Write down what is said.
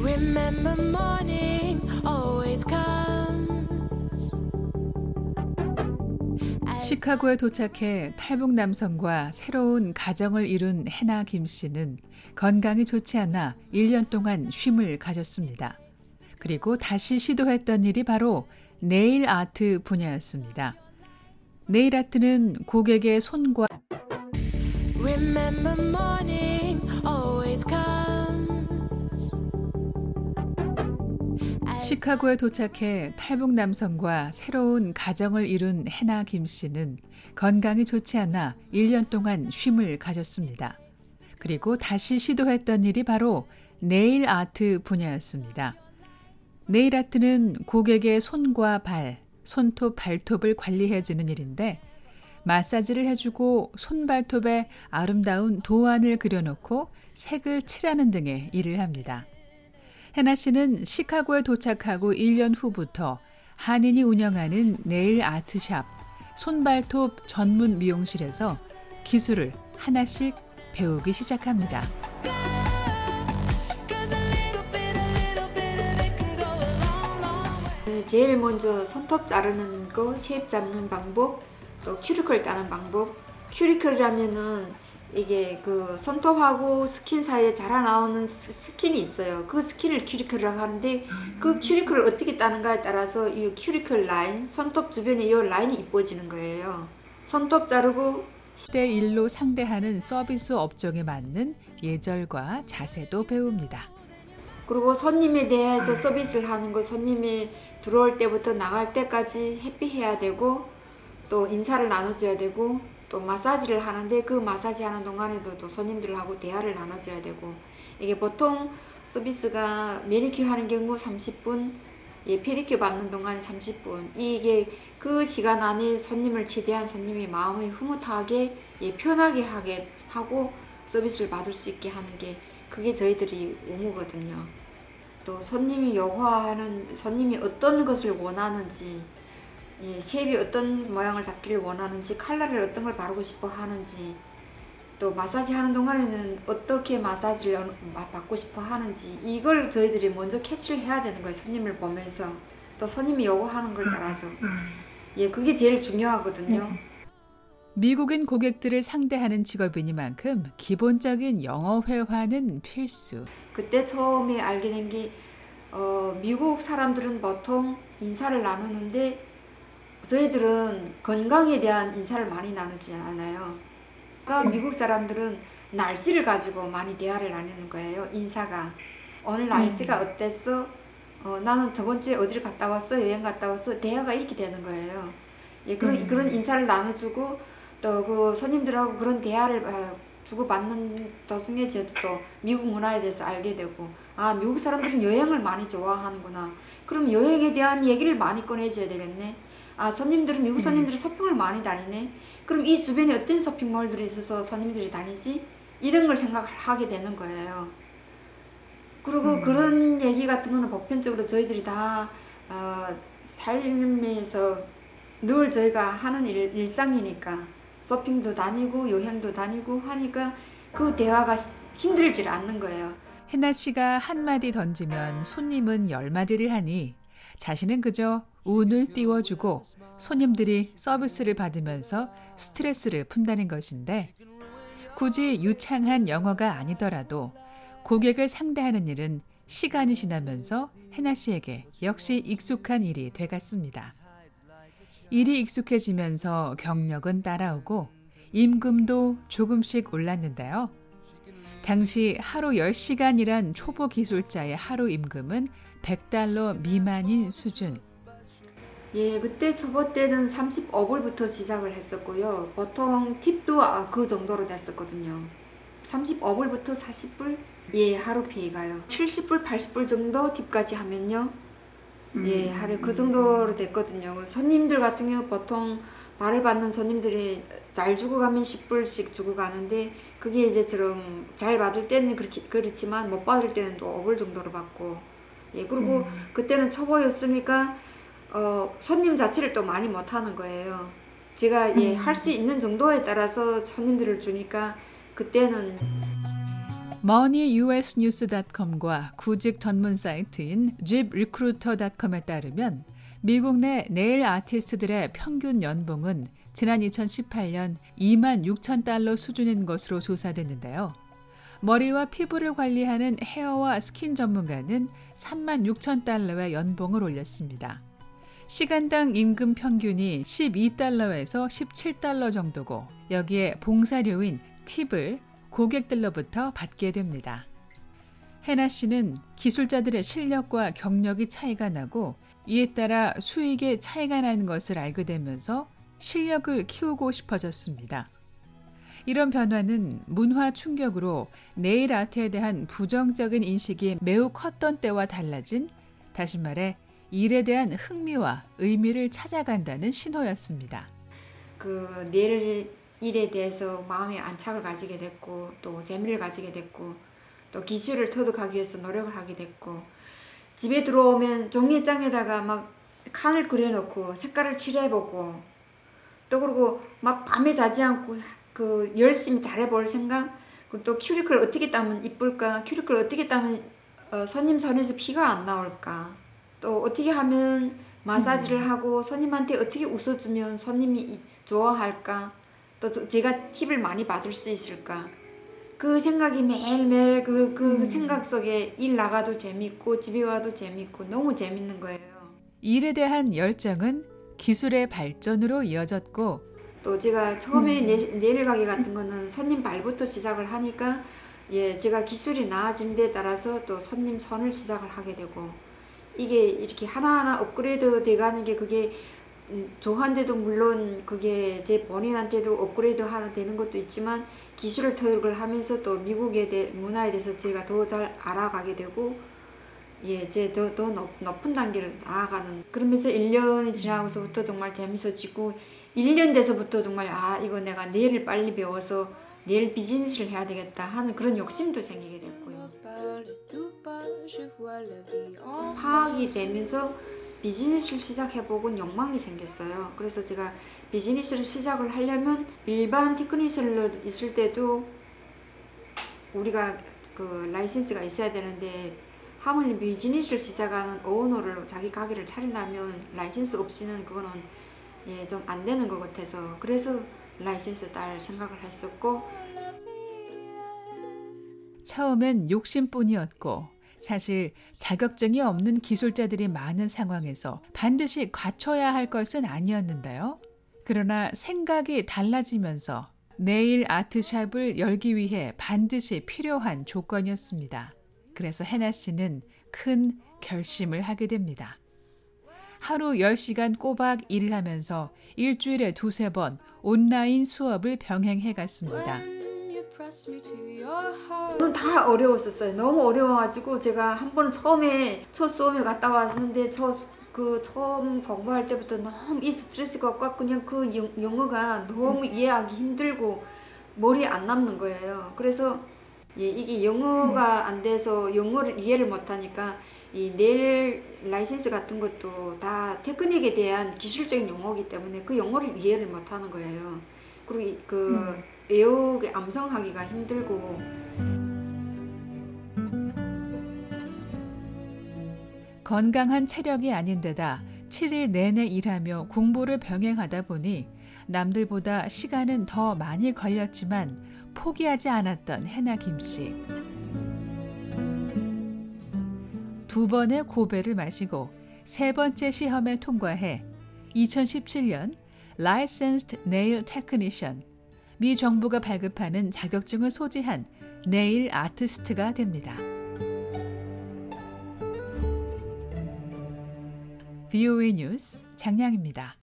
Remember morning always comes. 시카고에 도착해 탈북 남성과 새로운 가정을 이룬 해나 김 씨는 건강이 좋지 않아 1년 동안 쉼을 가졌습니다. 그리고 다시 시도했던 일이 바로 네일 아트 분야였습니다. 네일 아트는 고객의 손과 Remember morning always comes. 시카고에 도착해 탈북 남성과 새로운 가정을 이룬 해나 김 씨는 건강이 좋지 않아 1년 동안 쉼을 가졌습니다. 그리고 다시 시도했던 일이 바로 네일 아트 분야였습니다. 네일 아트는 고객의 손과 발, 손톱, 발톱을 관리해주는 일인데 마사지를 해주고 손발톱에 아름다운 도안을 그려놓고 색을 칠하는 등의 일을 합니다. 해나 씨는 시카고에 도착하고 1년 후부터 한인이 운영하는 네일 아트샵, 손발톱 전문 미용실에서 기술을 하나씩 배우기 시작합니다. Way. 제일 먼저 손톱 자르는 거, 쉐입 잡는 방법, 또 큐리클 따는 방법. cuticle이라면은 이게 그 손톱하고 스킨 사이에 자라나오는 s- skin이 있어요. 그 skin을 cuticle이라고 하는데 그 cuticle을 어떻게 따는가에 따라서 이 cuticle 라인, 손톱 주변에 이 라인이 이뻐지는 거예요. 손톱 자르고 때 일로 상대하는 서비스 업종에 맞는 예절과 자세도 배웁니다. 그리고 손님에 대해서 서비스를 하는 거 손님이 들어올 때부터 나갈 때까지 happy해야 되고 또 인사를 나눠줘야 되고 또 마사지를 하는데 그 마사지 하는 동안에도 또 손님들하고 대화를 나눠줘야 되고 이게 보통 서비스가 매니큐 하는 경우 30분 예, 페리큐 받는 동안 30분 이게 그 시간 안에 손님을 최대한 손님이 마음이 흐뭇하게 예, 편하게 하게 하고 서비스를 받을 수 있게 하는 게 그게 저희들이 의무거든요. 또 손님이 요구하는 손님이 어떤 것을 원하는지 예, shape이 어떤 모양을 잡기를 원하는지 컬러를 어떤 걸 바르고 싶어 하는지 또 마사지 하는 동안에는 어떻게 마사지를 받고 싶어 하는지 이걸 저희들이 먼저 캐치를 해야 되는 거예요 손님을 보면서. 또 손님이 요구하는 걸 따라서 예 그게 제일 중요하거든요. 미국인 고객들을 상대하는 직업이니만큼 기본적인 영어 회화는 필수. 그때 처음에 알게 된게 어, 미국 사람들은 보통 인사를 나누는데 저희들은 건강에 대한 인사를 많이 나누지 않아요. 그러니까 미국 사람들은 날씨를 가지고 많이 대화를 나누는 거예요. 인사가 오늘 날씨가 어땠어? 어, 나는 저번 주에 어디를 갔다 왔어? 여행 갔다 왔어? 대화가 이렇게 되는 거예요. 예, 그런 그런 인사를 나눠주고 또 그 손님들하고 그런 대화를 어, 주고 받는 도중에 저도 또 미국 문화에 대해서 알게 되고 아 미국 사람들은 여행을 많이 좋아하는구나. 그럼 여행에 대한 얘기를 많이 꺼내줘야 되겠네. 아 손님들은 미국 손님들은 쇼핑을 많이 다니네. 그럼 이 주변에 어떤 쇼핑몰들이 있어서 손님들이 다니지? 이런 걸 생각하게 되는 거예요. 그리고 그런 얘기 같은 거는 보편적으로 저희들이 다 어, 삶에서 늘 저희가 하는 일, 일상이니까 쇼핑도 다니고 여행도 다니고 하니까 그 대화가 힘들질 않는 거예요. 해나 씨가 한마디 던지면 손님은 열마디를 하니 자신은 그저 운을 띄워주고 손님들이 서비스를 받으면서 스트레스를 푼다는 것인데 굳이 유창한 영어가 아니더라도 고객을 상대하는 일은 시간이 지나면서 해나 씨에게 역시 익숙한 일이 돼갔습니다. 일이 익숙해지면서 경력은 따라오고 임금도 조금씩 올랐는데요. 당시 하루 10시간이란 초보 기술자의 하루 임금은 100달러 미만인 수준. 예, 그때 초보 때는 35불부터 시작을 했었고요. 보통 팁도 아, 그 정도로 됐었거든요. 35불부터 40불? 예, 하루 피해가요. 70불, 80불 정도 팁까지 하면요. 예, 하루 그 정도로 됐거든요. 손님들 같은 경우 보통 말을 받는 손님들이 잘 주고 가면 10불씩 주고 가는데 그게 이제 좀잘 받을 때는 그렇지, 그렇지만 못 받을 때는 또 5불 정도로 받고. 예, 그리고 그때는 초보였으니까 어, 손님 자체를 또 많이 못 하는 거예요. 제가 예, 할 수 있는 정도에 따라서 손님들을 주니까 그때는 moneyusnews.com과 구직 전문 사이트인 집리크루터닷컴에 따르면 미국 내 네일 아티스트들의 평균 연봉은 지난 2018년 2만 6천 달러 수준인 것으로 조사됐는데요. 머리와 피부를 관리하는 헤어와 스킨 전문가는 3만 6천 달러의 연봉을 올렸습니다. 시간당 임금 평균이 12달러에서 17달러 정도고 여기에 봉사료인 팁을 고객들로부터 받게 됩니다. 해나 씨는 기술자들의 실력과 경력이 차이가 나고 이에 따라 수익에 차이가 나는 것을 알게 되면서 실력을 키우고 싶어졌습니다. 이런 변화는 문화 충격으로 네일 아트에 대한 부정적인 인식이 매우 컸던 때와 달라진 다시 말해 일에 대한 흥미와 의미를 찾아간다는 신호였습니다. 그 내일 일에 대해서 마음의 안착을 가지게 됐고 또 재미를 가지게 됐고 또 기술을 터득하기 위해서 노력을 하게 됐고 집에 들어오면 종이장에다가 막 칸을 그려놓고 색깔을 칠해보고 또 그리고 막 밤에 자지 않고 그 열심히 잘해볼 생각 그또 큐리클 어떻게 따면 이쁠까 큐리클 어떻게 따면 어, 손님 손에서 피가 안 나올까 또 어떻게 하면 마사지를 하고 손님한테 어떻게 웃어주면 손님이 이- 좋아할까 또 저- 제가 팁을 많이 받을 수 있을까 그 생각이 매일매일 그, 그 음. 생각 속에 일 나가도 재밌고 집에 와도 재밌고 너무 재밌는 거예요. 일에 대한 열정은 기술의 발전으로 이어졌고 또 제가 처음에 음. 네, 네일 가게 같은 거는 손님 발부터 시작을 하니까 예 제가 기술이 나아진 데 따라서 또 손님 선을 시작을 하게 되고 이게 이렇게 하나하나 업그레이드 돼가는 게 그게 음, 저한테도 물론 그게 제 본인한테도 업그레이드 하나 되는 것도 있지만 기술을 터득을 하면서 또 미국에 대 문화에 대해서 제가 더 잘 알아가게 되고 예, 제 더, 더 높, 높은 단계를 나아가는 그러면서 1년이 지나고서부터 정말 재밌어지고 1년 돼서부터 정말 아 이거 내가 내일을 빨리 배워서 내일 비즈니스를 해야 되겠다 하는 그런 욕심도 생기게 됐고요. 파악이 되면서 비즈니스를 시작해보고 욕망이 생겼어요. 그래서 제가 비즈니스를 시작을 하려면 일반 technician으로 있을 때도 우리가 그 라이센스가 있어야 되는데 하물며 비즈니스를 시작하는 오너를 자기 가게를 차린다면 라이센스 없이는 그거는 예, 좀 안 되는 것 같아서 그래서 라이센스 딸 생각을 했었고 처음엔 욕심뿐이었고 사실 자격증이 없는 기술자들이 많은 상황에서 반드시 갖춰야 할 것은 아니었는데요. 그러나 생각이 달라지면서 네일 아트샵을 열기 위해 반드시 필요한 조건이었습니다. 그래서 해나 씨는 큰 결심을 하게 됩니다. 하루 10시간 꼬박 일을 하면서 일주일에 두세 번 온라인 수업을 병행해 갔습니다. 다 어려웠었어요. 너무 어려워가지고 제가 한 번 처음에 첫 수업에 갔다 왔는데 저 그 처음 공부할 때부터 너무 이 스트레스가 꽉 그냥 그 영, 영어가 너무 이해하기 힘들고 머리에 안 남는 거예요. 그래서 예, 이게 영어가 안 돼서 영어를 이해를 못하니까 이 네일 라이센스 같은 것도 다 테크닉에 대한 기술적인 용어이기 때문에 그 영어를 이해를 못하는 거예요. 그리고 이- 그 외우기 암송하기가 힘들고 건강한 체력이 아닌 데다 7일 내내 일하며 공부를 병행하다 보니 남들보다 시간은 더 많이 걸렸지만 포기하지 않았던 해나 김 씨. 두 번의 고배를 마시고 세 번째 시험에 통과해 2017년 Licensed Nail Technician 미 정부가 발급하는 자격증을 소지한 네일 아티스트가 됩니다. VOA 뉴스 장량입니다.